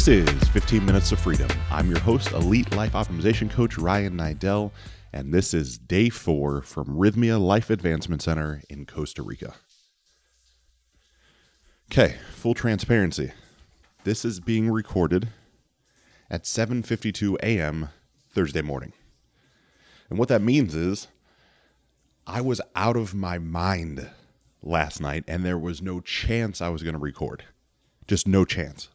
This is 15 Minutes of Freedom. I'm your host, Elite Life Optimization Coach Ryan Niddel, and this is day four from Rythmia Life Advancement Center in Costa Rica. Okay, full transparency. This is being recorded at 7:52 a.m. Thursday morning. And what that means is I was out of my mind last night and there was no chance I was going to record. Just no chance.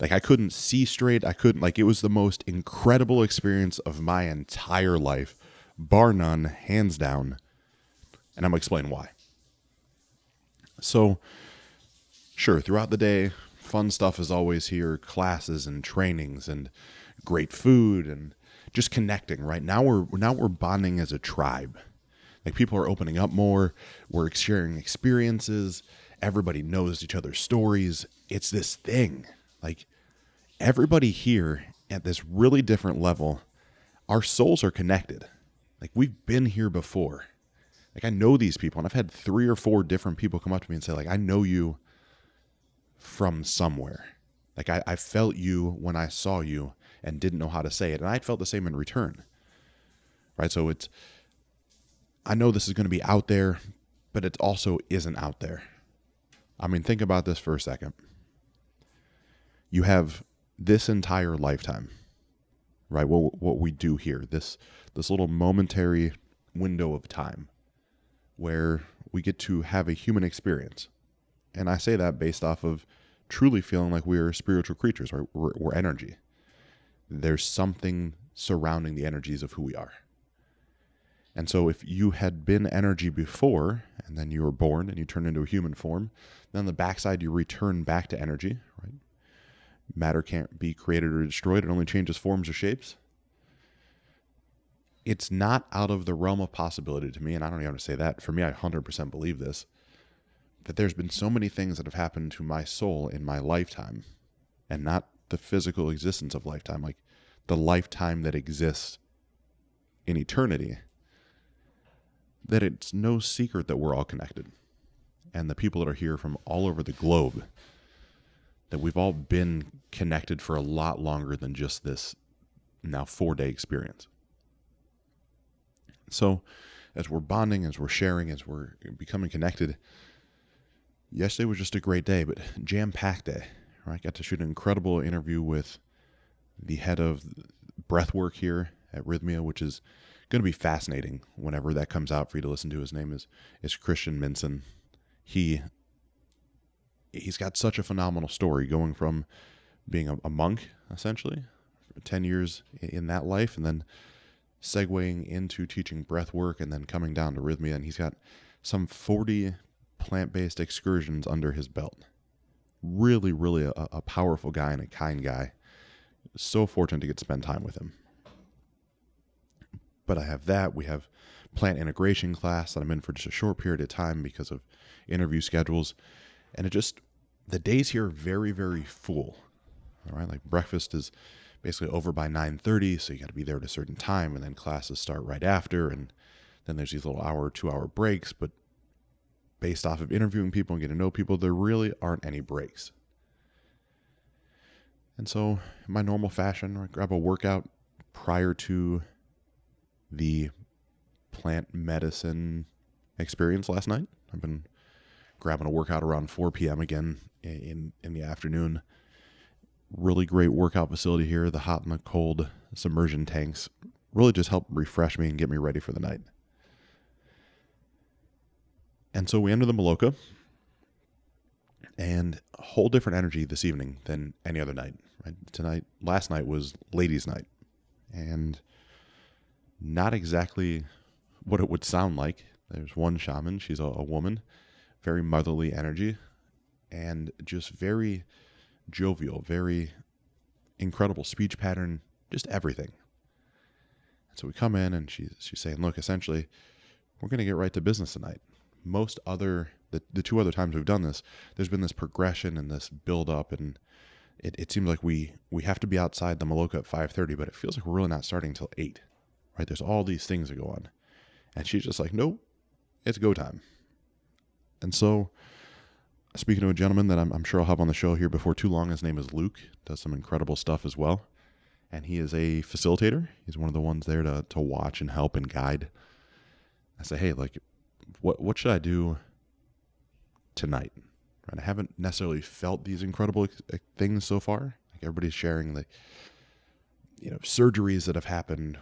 Like I couldn't see straight. I couldn't like it was the most incredible experience of my entire life, bar none, hands down. And I'm gonna explain why. So, sure, throughout the day, fun stuff is always here, classes and trainings and great food and just connecting, right? Now we're now we're bonding as a tribe. Like people are opening up more, we're sharing experiences, everybody knows each other's stories. It's this thing like everybody here at this really different level, our souls are connected. Like we've been here before. Like I know these people, and I've had three or four different people come up to me and say, like, I know you from somewhere. Like I, I felt you when I saw you and didn't know how to say it. And I felt the same in return. Right. So it's I know this is going to be out there, but it also isn't out there. I mean, think about this for a second you have this entire lifetime, right? What what we do here, this this little momentary window of time where we get to have a human experience. And I say that based off of truly feeling like we are spiritual creatures, right? We're, we're energy. There's something surrounding the energies of who we are. And so if you had been energy before, and then you were born and you turned into a human form, then the backside you return back to energy? Matter can't be created or destroyed, it only changes forms or shapes. It's not out of the realm of possibility to me, and I don't even have to say that. For me, I 100% believe this that there's been so many things that have happened to my soul in my lifetime, and not the physical existence of lifetime, like the lifetime that exists in eternity, that it's no secret that we're all connected. And the people that are here from all over the globe that we've all been connected for a lot longer than just this now four day experience. So, as we're bonding, as we're sharing, as we're becoming connected, yesterday was just a great day, but jam packed day. Right, got to shoot an incredible interview with the head of breathwork here at Rythmia, which is going to be fascinating whenever that comes out for you to listen to. His name is is Christian Minson. He he's got such a phenomenal story going from being a, a monk essentially 10 years in that life and then segueing into teaching breath work and then coming down to Rythmia and he's got some 40 plant-based excursions under his belt. Really really a, a powerful guy and a kind guy. So fortunate to get to spend time with him. But i have that. We have plant integration class that i'm in for just a short period of time because of interview schedules and it just the days here are very very full. All right like breakfast is basically over by 9.30 so you got to be there at a certain time and then classes start right after and then there's these little hour two hour breaks. But based off of interviewing people and getting to know people there really aren't any breaks. And so in my normal fashion i grab a workout prior to the plant medicine experience last night. I've been grabbing a workout around 4 p.m. again in in the afternoon. Really great workout facility here. The hot and the cold submersion tanks really just help refresh me and get me ready for the night. And so we enter the Maloka, and a whole different energy this evening than any other night. Right? Tonight, last night was ladies' night, and not exactly what it would sound like. There's one shaman; she's a, a woman, very motherly energy and just very jovial, very incredible speech pattern, just everything. So we come in and she's she's saying, look, essentially, we're gonna get right to business tonight. Most other the, the two other times we've done this, there's been this progression and this build up and it, it seems like we we have to be outside the Maloka at 5:30, but it feels like we're really not starting until 8. Right? There's all these things that go on. And she's just like, "Nope. It's go time." And so speaking to a gentleman that I'm, I'm sure I'll have on the show here before too long. His name is Luke. Does some incredible stuff as well, and he is a facilitator. He's one of the ones there to to watch and help and guide. I say, hey, like, what what should I do tonight? Right? I haven't necessarily felt these incredible things so far. Like everybody's sharing the, you know, surgeries that have happened,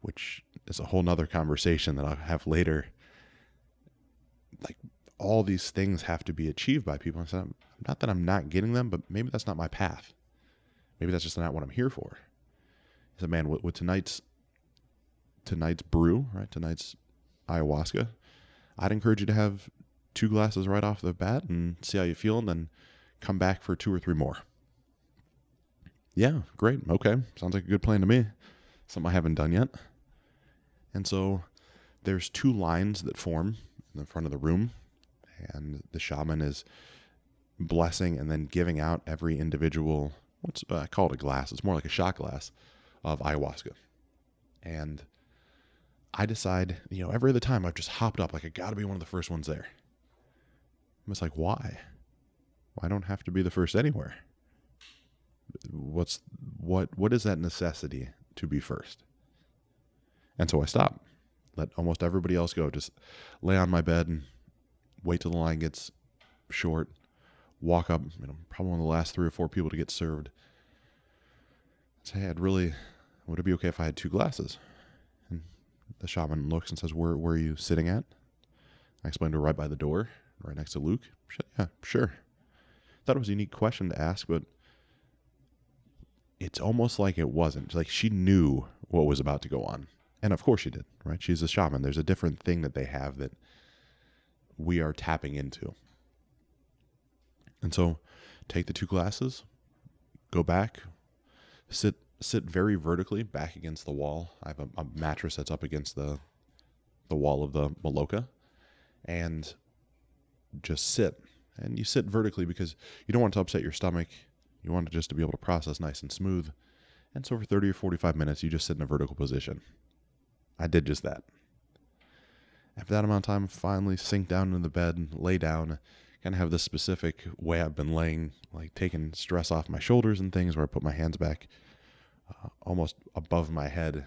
which is a whole nother conversation that I'll have later. Like all these things have to be achieved by people. I said, not that I'm not getting them, but maybe that's not my path. Maybe that's just not what I'm here for. He said, man, with, with tonight's tonight's brew, right? Tonight's ayahuasca, I'd encourage you to have two glasses right off the bat and see how you feel, and then come back for two or three more. Yeah, great. Okay. Sounds like a good plan to me. Something I haven't done yet. And so there's two lines that form in the front of the room, and the shaman is blessing and then giving out every individual, what's uh, I call it a glass, it's more like a shot glass of ayahuasca. And I decide, you know, every other time I've just hopped up, like I gotta be one of the first ones there. I'm just like, why? I don't have to be the first anywhere? What's what what is that necessity to be first? And so I stop. Let almost everybody else go. Just lay on my bed and wait till the line gets short. Walk up, you know, probably one of the last three or four people to get served. Say, hey, I'd really would it be okay if I had two glasses? And the shaman looks and says, Where where are you sitting at? I explained to her right by the door right next to Luke? Yeah, sure. Thought it was a unique question to ask, but it's almost like it wasn't. Like she knew what was about to go on. And of course she did, right? She's a shaman. There's a different thing that they have that we are tapping into. And so take the two glasses, go back, sit sit very vertically back against the wall. I have a, a mattress that's up against the the wall of the Maloka. And just sit. And you sit vertically because you don't want to upset your stomach. You want it just to be able to process nice and smooth. And so for 30 or 45 minutes, you just sit in a vertical position. I did just that. After that amount of time, finally sink down into the bed and lay down. Kind of have this specific way I've been laying, like taking stress off my shoulders and things, where I put my hands back uh, almost above my head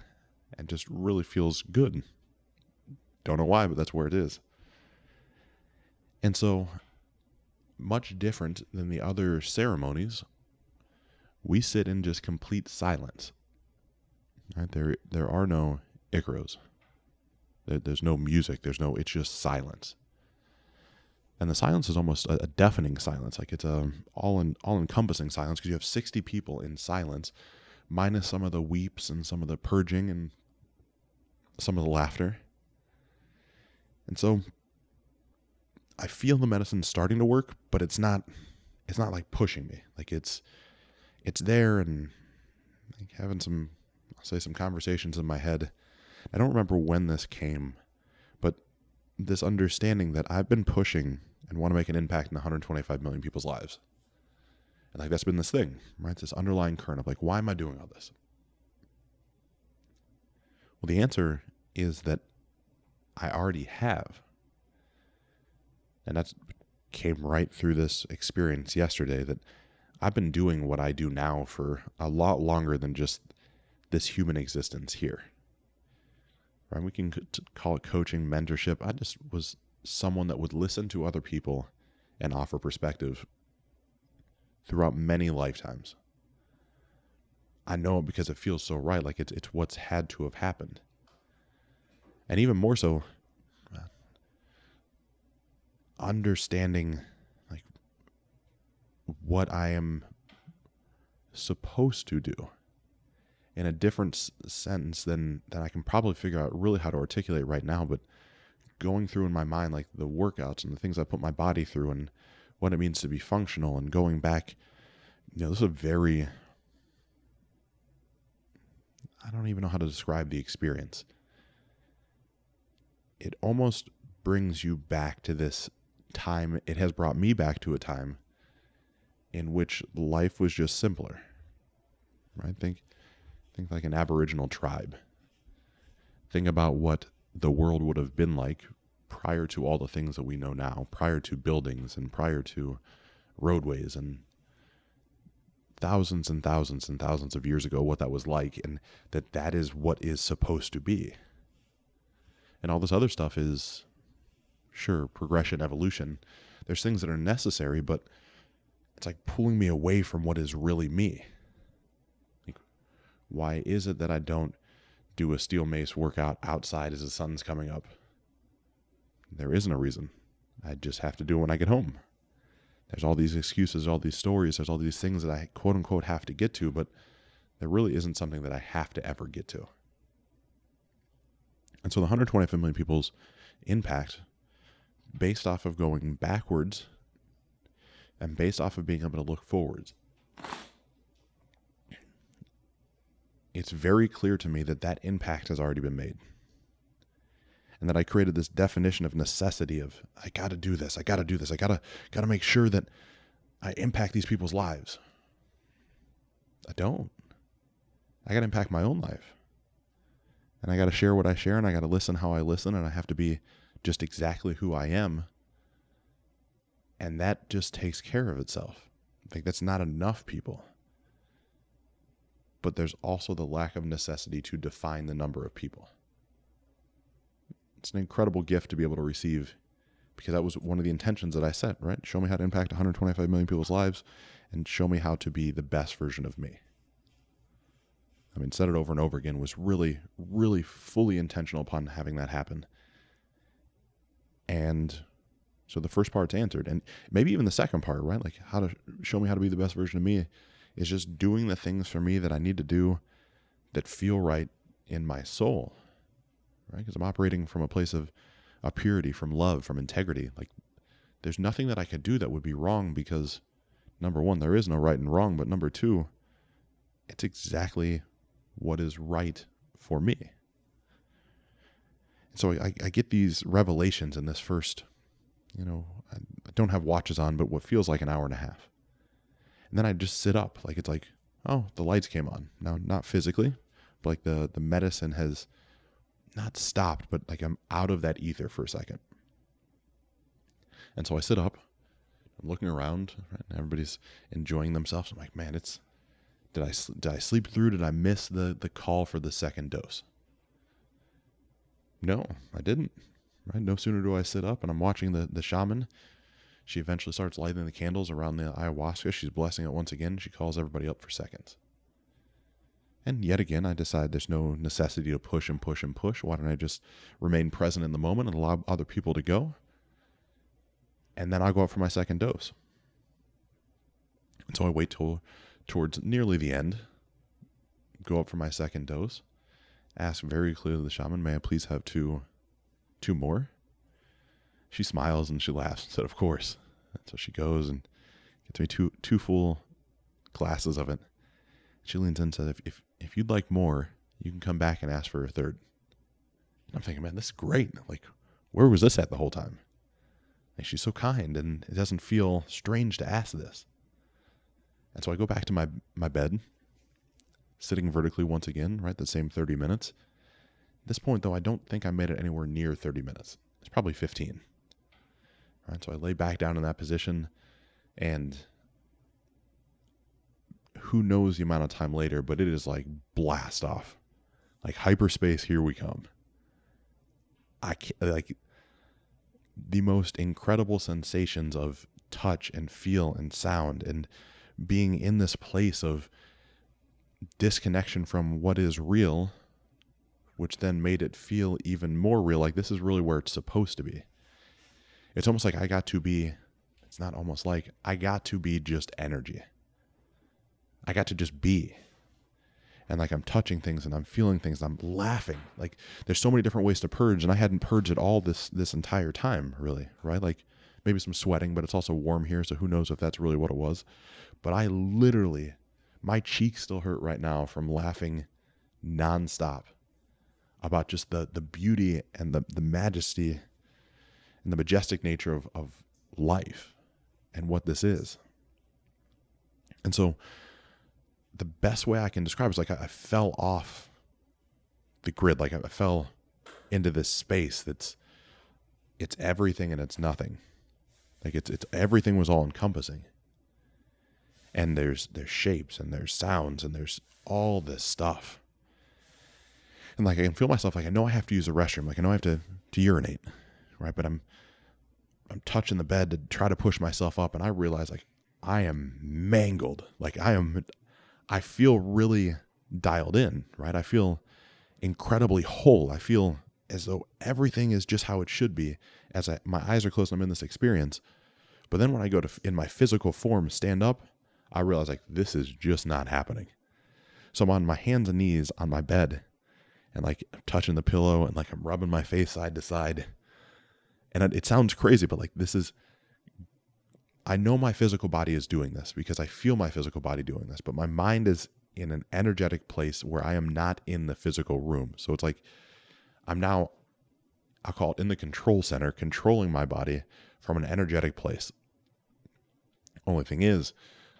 and just really feels good. Don't know why, but that's where it is. And so, much different than the other ceremonies, we sit in just complete silence. Right? There, there are no icaros. There, there's no music. There's no. It's just silence. And the silence is almost a, a deafening silence. Like it's a all in all encompassing silence because you have sixty people in silence, minus some of the weeps and some of the purging and some of the laughter. And so I feel the medicine starting to work, but it's not it's not like pushing me. Like it's it's there and like having some I'll say some conversations in my head. I don't remember when this came, but this understanding that I've been pushing and want to make an impact in 125 million people's lives. And like that's been this thing, right? This underlying current of like, why am I doing all this? Well, the answer is that I already have and that came right through this experience yesterday that I've been doing what I do now for a lot longer than just this human existence here. Right? We can call it coaching, mentorship. I just was someone that would listen to other people and offer perspective throughout many lifetimes. I know it because it feels so right, like it's it's what's had to have happened. And even more so, uh, understanding like what I am supposed to do in a different s- sentence than than I can probably figure out really how to articulate right now but going through in my mind like the workouts and the things I put my body through and what it means to be functional and going back you know this is a very I don't even know how to describe the experience it almost brings you back to this time, it has brought me back to a time in which life was just simpler. Right? Think think like an aboriginal tribe. Think about what the world would have been like prior to all the things that we know now, prior to buildings and prior to roadways and thousands and thousands and thousands of years ago what that was like and that that is what is supposed to be. And all this other stuff is sure progression evolution. There's things that are necessary but it's like pulling me away from what is really me. Why is it that I don't do a steel mace workout outside as the sun's coming up? There isn't a reason. I just have to do it when I get home. There's all these excuses, all these stories, there's all these things that I quote unquote have to get to, but there really isn't something that I have to ever get to. And so the 125 million people's impact, based off of going backwards and based off of being able to look forwards, it's very clear to me that that impact has already been made and that I created this definition of necessity of I got to do this, I got to do this, I got to got to make sure that I impact these people's lives. I don't. I got to impact my own life. And I got to share what I share and I got to listen how I listen and I have to be just exactly who I am. And that just takes care of itself. I think that's not enough people. But there's also the lack of necessity to define the number of people it's an incredible gift to be able to receive because that was one of the intentions that I set, right? Show me how to impact 125 million people's lives and show me how to be the best version of me. I mean, said it over and over again, was really, really fully intentional upon having that happen. And so the first part's answered. And maybe even the second part, right? Like how to show me how to be the best version of me is just doing the things for me that I need to do that feel right in my soul right? Because I'm operating from a place of a purity, from love, from integrity. Like there's nothing that I could do that would be wrong because number one, there is no right and wrong, but number two, it's exactly what is right for me. And so I, I get these revelations in this first, you know, I don't have watches on, but what feels like an hour and a half. And then I just sit up, like it's like, oh, the lights came on. Now, not physically, but like the the medicine has not stopped, but like I'm out of that ether for a second. And so I sit up, I'm looking around, right, everybody's enjoying themselves. I'm like, man, it's did I did I sleep through? Did I miss the the call for the second dose? No, I didn't. Right? No sooner do I sit up and I'm watching the the shaman. She eventually starts lighting the candles around the ayahuasca. She's blessing it once again. She calls everybody up for seconds. And yet again, I decide there's no necessity to push and push and push. Why don't I just remain present in the moment and allow other people to go? And then I'll go up for my second dose. And so I wait till towards nearly the end, go up for my second dose, ask very clearly the shaman, may I please have two two more? She smiles and she laughs and said, Of course. And so she goes and gets me two two full glasses of it. She leans in and said, if, if if you'd like more, you can come back and ask for a third. And I'm thinking, man, this is great. Like, where was this at the whole time? Like, she's so kind, and it doesn't feel strange to ask this. And so I go back to my my bed, sitting vertically once again, right? The same 30 minutes. At this point, though, I don't think I made it anywhere near 30 minutes. It's probably 15. So I lay back down in that position, and who knows the amount of time later, but it is like blast off, like hyperspace. Here we come. I can't, like the most incredible sensations of touch and feel and sound and being in this place of disconnection from what is real, which then made it feel even more real. Like this is really where it's supposed to be. It's almost like I got to be, it's not almost like I got to be just energy. I got to just be. And like I'm touching things and I'm feeling things and I'm laughing. Like there's so many different ways to purge and I hadn't purged at all this this entire time, really, right? Like maybe some sweating, but it's also warm here, so who knows if that's really what it was. But I literally my cheeks still hurt right now from laughing nonstop about just the the beauty and the the majesty and the majestic nature of, of life and what this is. And so the best way I can describe is like I, I fell off the grid, like I, I fell into this space that's it's everything and it's nothing. Like it's it's everything was all encompassing. And there's there's shapes and there's sounds and there's all this stuff. And like I can feel myself like I know I have to use a restroom, like I know I have to to urinate, right? But I'm I'm touching the bed to try to push myself up and I realize like I am mangled. Like I am I feel really dialed in, right? I feel incredibly whole. I feel as though everything is just how it should be as I, my eyes are closed I'm in this experience. But then when I go to in my physical form stand up, I realize like this is just not happening. So I'm on my hands and knees on my bed and like I'm touching the pillow and like I'm rubbing my face side to side. And it, sounds crazy, but like this is I know my physical body is doing this because I feel my physical body doing this, but my mind is in an energetic place where I am not in the physical room. So it's like I'm now, I'll call it in the control center, controlling my body from an energetic place. Only thing is,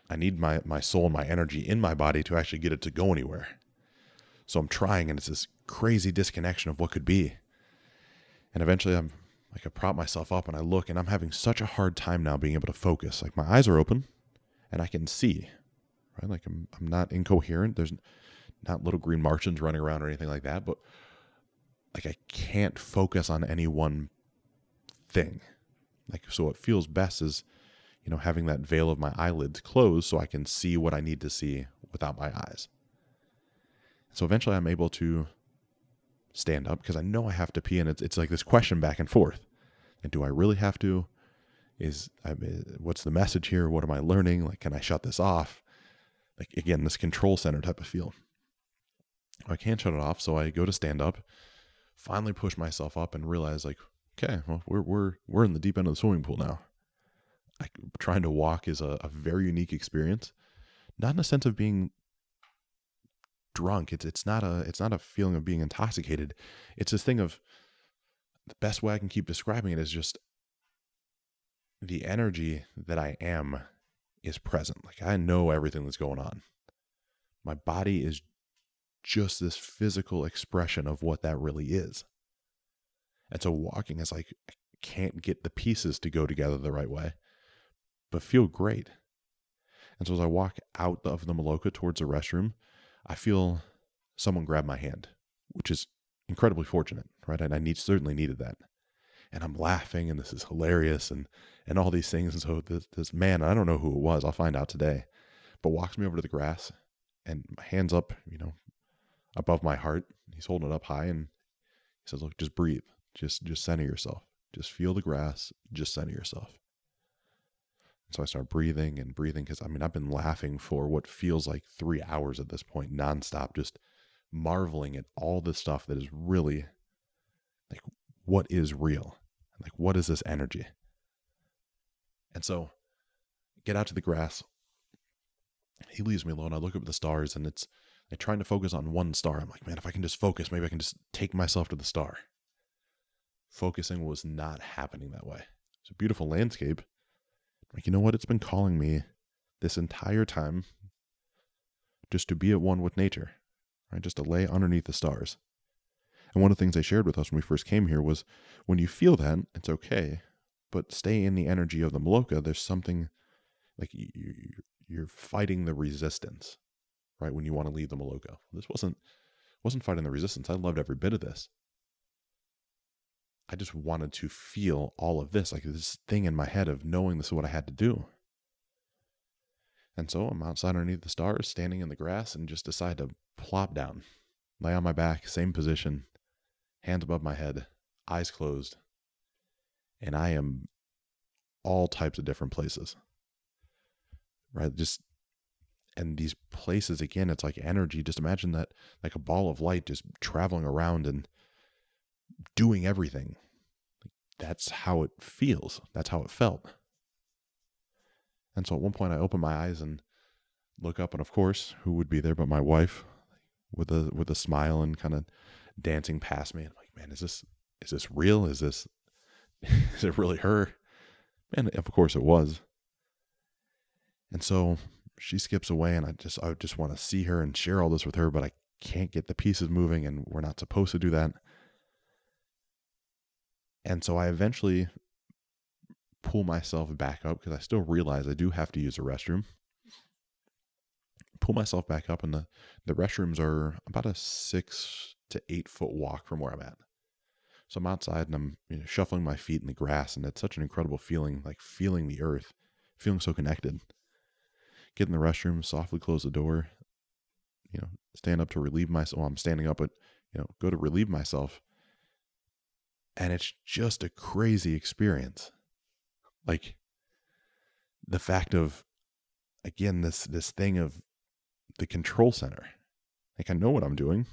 I need my, my soul and my energy in my body to actually get it to go anywhere. So I'm trying, and it's this crazy disconnection of what could be. And eventually, I'm like I prop myself up and I look and I'm having such a hard time now being able to focus. Like my eyes are open and I can see, right? Like I'm I'm not incoherent. There's not little green Martians running around or anything like that, but like I can't focus on any one thing. Like so what feels best is, you know, having that veil of my eyelids closed so I can see what I need to see without my eyes. So eventually I'm able to stand up because I know I have to pee and it's it's like this question back and forth. And do I really have to? Is I what's the message here? What am I learning? Like, can I shut this off? Like again, this control center type of feel. I can't shut it off, so I go to stand up. Finally, push myself up and realize like, okay, well, we're we're we're in the deep end of the swimming pool now. I, trying to walk is a, a very unique experience, not in a sense of being drunk. It's it's not a it's not a feeling of being intoxicated. It's this thing of the best way I can keep describing it is just the energy that I am is present. Like I know everything that's going on. My body is just this physical expression of what that really is. And so walking is like, I can't get the pieces to go together the right way, but feel great. And so as I walk out of the Maloka towards the restroom, I feel someone grab my hand, which is incredibly fortunate, right? And I need certainly needed that. And I'm laughing, and this is hilarious, and and all these things. And so this this man, I don't know who it was. I'll find out today, but walks me over to the grass, and my hands up, you know, above my heart. He's holding it up high, and he says, "Look, just breathe. Just just center yourself. Just feel the grass. Just center yourself." so I start breathing and breathing because I mean I've been laughing for what feels like three hours at this point, nonstop, just marveling at all the stuff that is really like what is real? Like what is this energy? And so get out to the grass. He leaves me alone. I look up at the stars and it's like trying to focus on one star. I'm like man if i can just focus maybe i can just take myself to the star. Focusing was not happening that way. It's a beautiful landscape. Like you know what? It's been calling me this entire time just to be at one with nature right? Just to lay underneath the stars. And one of the things they shared with us when we first came here was when you feel that, it's okay, but stay in the energy of the Maloka. There's something like you, you're fighting the resistance, right? When you want to leave the Maloka. This wasn't wasn't fighting the resistance. I loved every bit of this. I just wanted to feel all of this, like this thing in my head of knowing this is what I had to do. And so I'm outside underneath the stars, standing in the grass, and just decide to plop down, lay on my back, same position, hands above my head, eyes closed. And I am all types of different places. Right? Just, and these places, again, it's like energy. Just imagine that like a ball of light just traveling around and doing everything. That's how it feels. That's how it felt. And so at one point I open my eyes and look up and of course, who would be there but my wife with a with a smile and kind of dancing past me. I'm like, man, is this is this real? Is this is it really her? And of course it was. And so she skips away and I just I just want to see her and share all this with her, but I can't get the pieces moving and we're not supposed to do that. And so I eventually pull myself back up because I still realize I do have to use a restroom. Pull myself back up, and the, the restrooms are about a six to eight foot walk from where I'm at. So I'm outside and I'm you know, shuffling my feet in the grass, and it's such an incredible feeling, like feeling the earth, feeling so connected. Get in the restroom, softly close the door, you know, stand up to relieve myself. Well, I'm standing up, but you know, go to relieve myself. And it's just a crazy experience. Like the fact of again, this this thing of the control center. Like I know what I'm doing,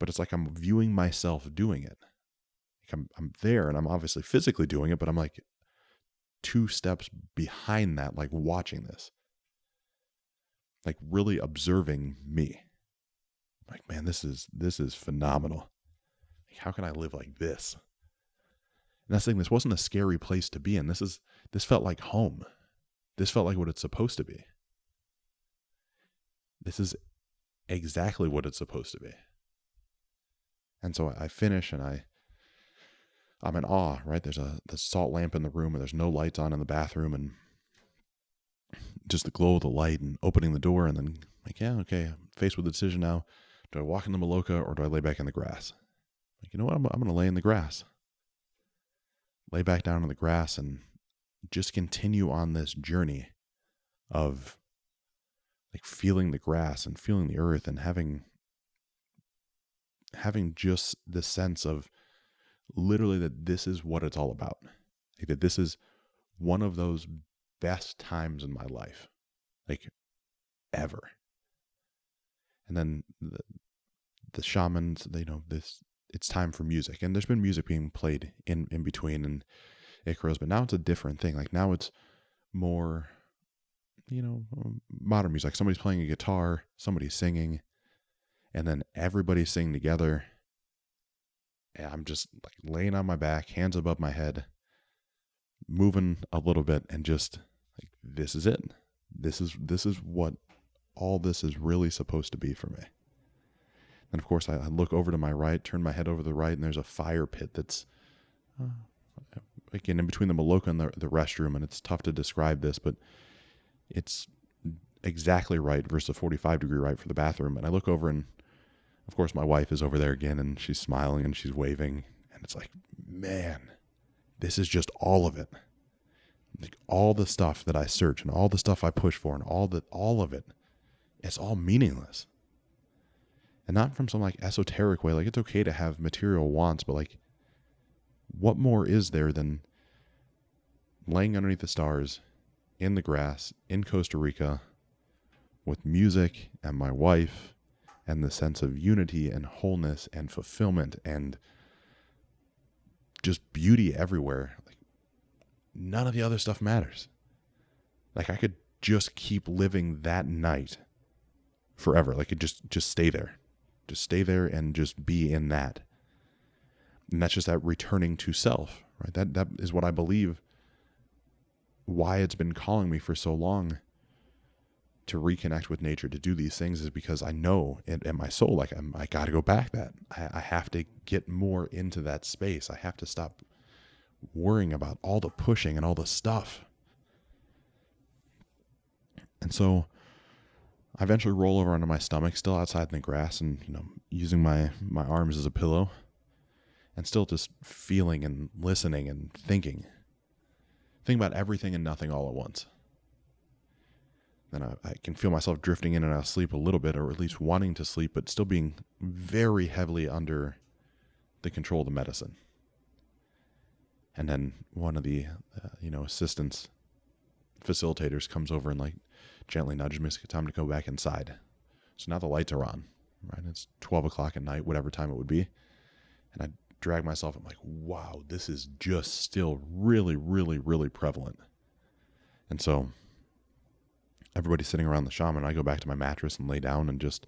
but it's like I'm viewing myself doing it. Like I'm I'm there and I'm obviously physically doing it, but I'm like two steps behind that, like watching this. Like really observing me. Like, man, this is this is phenomenal. Like, how can I live like this? And that's the thing, this wasn't a scary place to be in. This is this felt like home. This felt like what it's supposed to be. This is exactly what it's supposed to be. And so I finish and I I'm in awe, right? There's a the salt lamp in the room and there's no lights on in the bathroom and just the glow of the light and opening the door and then like, yeah, okay, I'm faced with the decision now. Do I walk in the Maloka or do I lay back in the grass? Like, you know what? I'm, I'm going to lay in the grass. Lay back down in the grass and just continue on this journey of like feeling the grass and feeling the earth and having having just the sense of literally that this is what it's all about. Like that this is one of those best times in my life. Like ever. And then the, the shamans, you know, this it's time for music. And there's been music being played in in between and it grows, but now it's a different thing. Like now it's more you know, um, modern music. Somebody's playing a guitar, somebody's singing, and then everybody's singing together. And I'm just like laying on my back, hands above my head, moving a little bit, and just like this is it. This is this is what all this is really supposed to be for me. And of course, I, I look over to my right, turn my head over to the right, and there's a fire pit that's again in between the Maloka and the, the restroom, and it's tough to describe this, but it's exactly right versus a 45 degree right for the bathroom. And I look over and of course my wife is over there again and she's smiling and she's waving and it's like, man, this is just all of it. Like all the stuff that I search and all the stuff I push for and all the all of it, it's all meaningless. And not from some like esoteric way, like it's okay to have material wants, but like what more is there than laying underneath the stars in the grass in Costa Rica with music and my wife and the sense of unity and wholeness and fulfillment and just beauty everywhere. Like none of the other stuff matters. Like I could just keep living that night forever. Like it just just stay there. Just stay there and just be in that. And that's just that returning to self, right? That that is what I believe why it's been calling me for so long to reconnect with nature to do these things is because I know in, in my soul, like I'm, I got to go back that I, I have to get more into that space. I have to stop worrying about all the pushing and all the stuff. And so I eventually roll over onto my stomach, still outside in the grass, and you know, using my my arms as a pillow, and still just feeling and listening and thinking think about everything and nothing all at once. Then I, I, can feel myself drifting in and out of sleep a little bit, or at least wanting to sleep, but still being very heavily under the control of the medicine. And then one of the, uh, you know, assistants, facilitators comes over and like gently nudges me, it's time to go back inside. So now the lights are on, right? It's 12 o'clock at night, whatever time it would be. And I drag myself. I'm like, wow, this is just still really, really, really prevalent. And so everybody's sitting around the shaman. I go back to my mattress and lay down and just,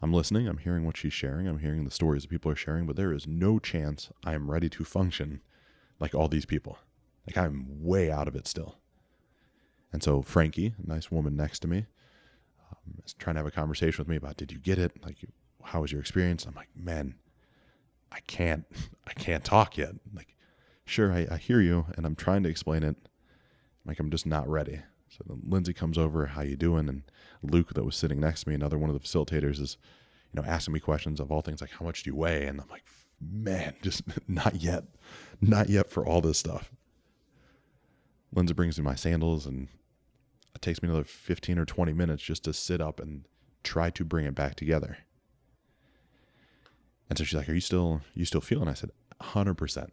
I'm listening. I'm hearing what she's sharing. I'm hearing the stories that people are sharing, but there is no chance I am ready to function like all these people. Like I'm way out of it still. And so Frankie, a nice woman next to me, um, is trying to have a conversation with me about, did you get it? Like, how was your experience? I'm like, man, I can't, I can't talk yet. Like, sure, I, I hear you, and I'm trying to explain it. Like, I'm just not ready. So Lindsay comes over, how you doing? And Luke, that was sitting next to me, another one of the facilitators, is, you know, asking me questions of all things like, how much do you weigh? And I'm like, man, just not yet, not yet for all this stuff. Lindsay brings me my sandals, and it takes me another 15 or 20 minutes just to sit up and try to bring it back together. And so she's like, "Are you still you still feeling?" I said, "100%."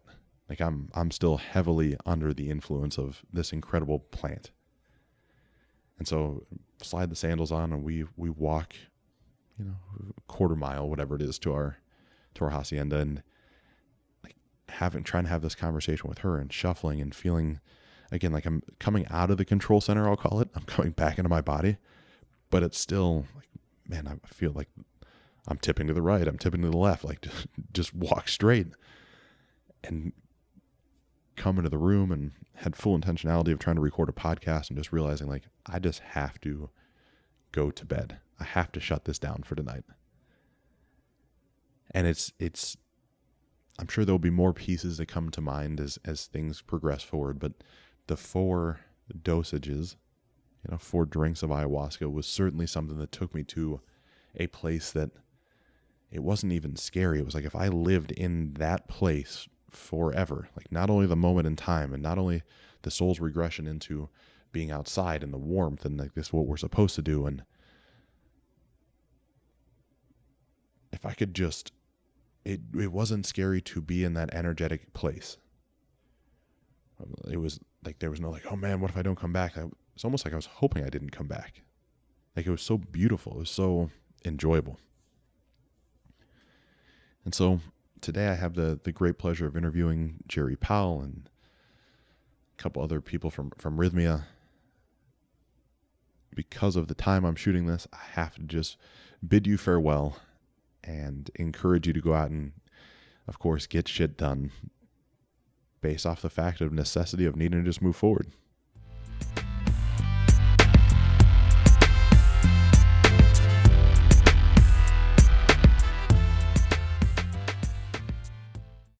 Like I'm I'm still heavily under the influence of this incredible plant. And so slide the sandals on and we we walk, you know, a quarter mile, whatever it is, to our to our hacienda and like having trying to have this conversation with her and shuffling and feeling again like I'm coming out of the control center, I'll call it. I'm coming back into my body. But it's still like man, I feel like I'm tipping to the right, I'm tipping to the left, like just, just walk straight. And come into the room and had full intentionality of trying to record a podcast and just realizing like I just have to go to bed. I have to shut this down for tonight. And it's it's I'm sure there'll be more pieces that come to mind as as things progress forward, but the four dosages, you know, four drinks of ayahuasca was certainly something that took me to a place that it wasn't even scary. It was like if I lived in that place forever. Like not only the moment in time and not only the soul's regression into being outside and the warmth and like this is what we're supposed to do and if I could just it it wasn't scary to be in that energetic place. It was like there was no like, oh man, what if I don't come back? It's almost like I was hoping I didn't come back. Like it was so beautiful. It was so enjoyable. And so today I have the the great pleasure of interviewing Gerry Powell and a couple other people from from Rythmia. Because of the time I'm shooting this, I have to just bid you farewell and encourage you to go out and of course get shit done based off the fact of necessity of needing to just move forward.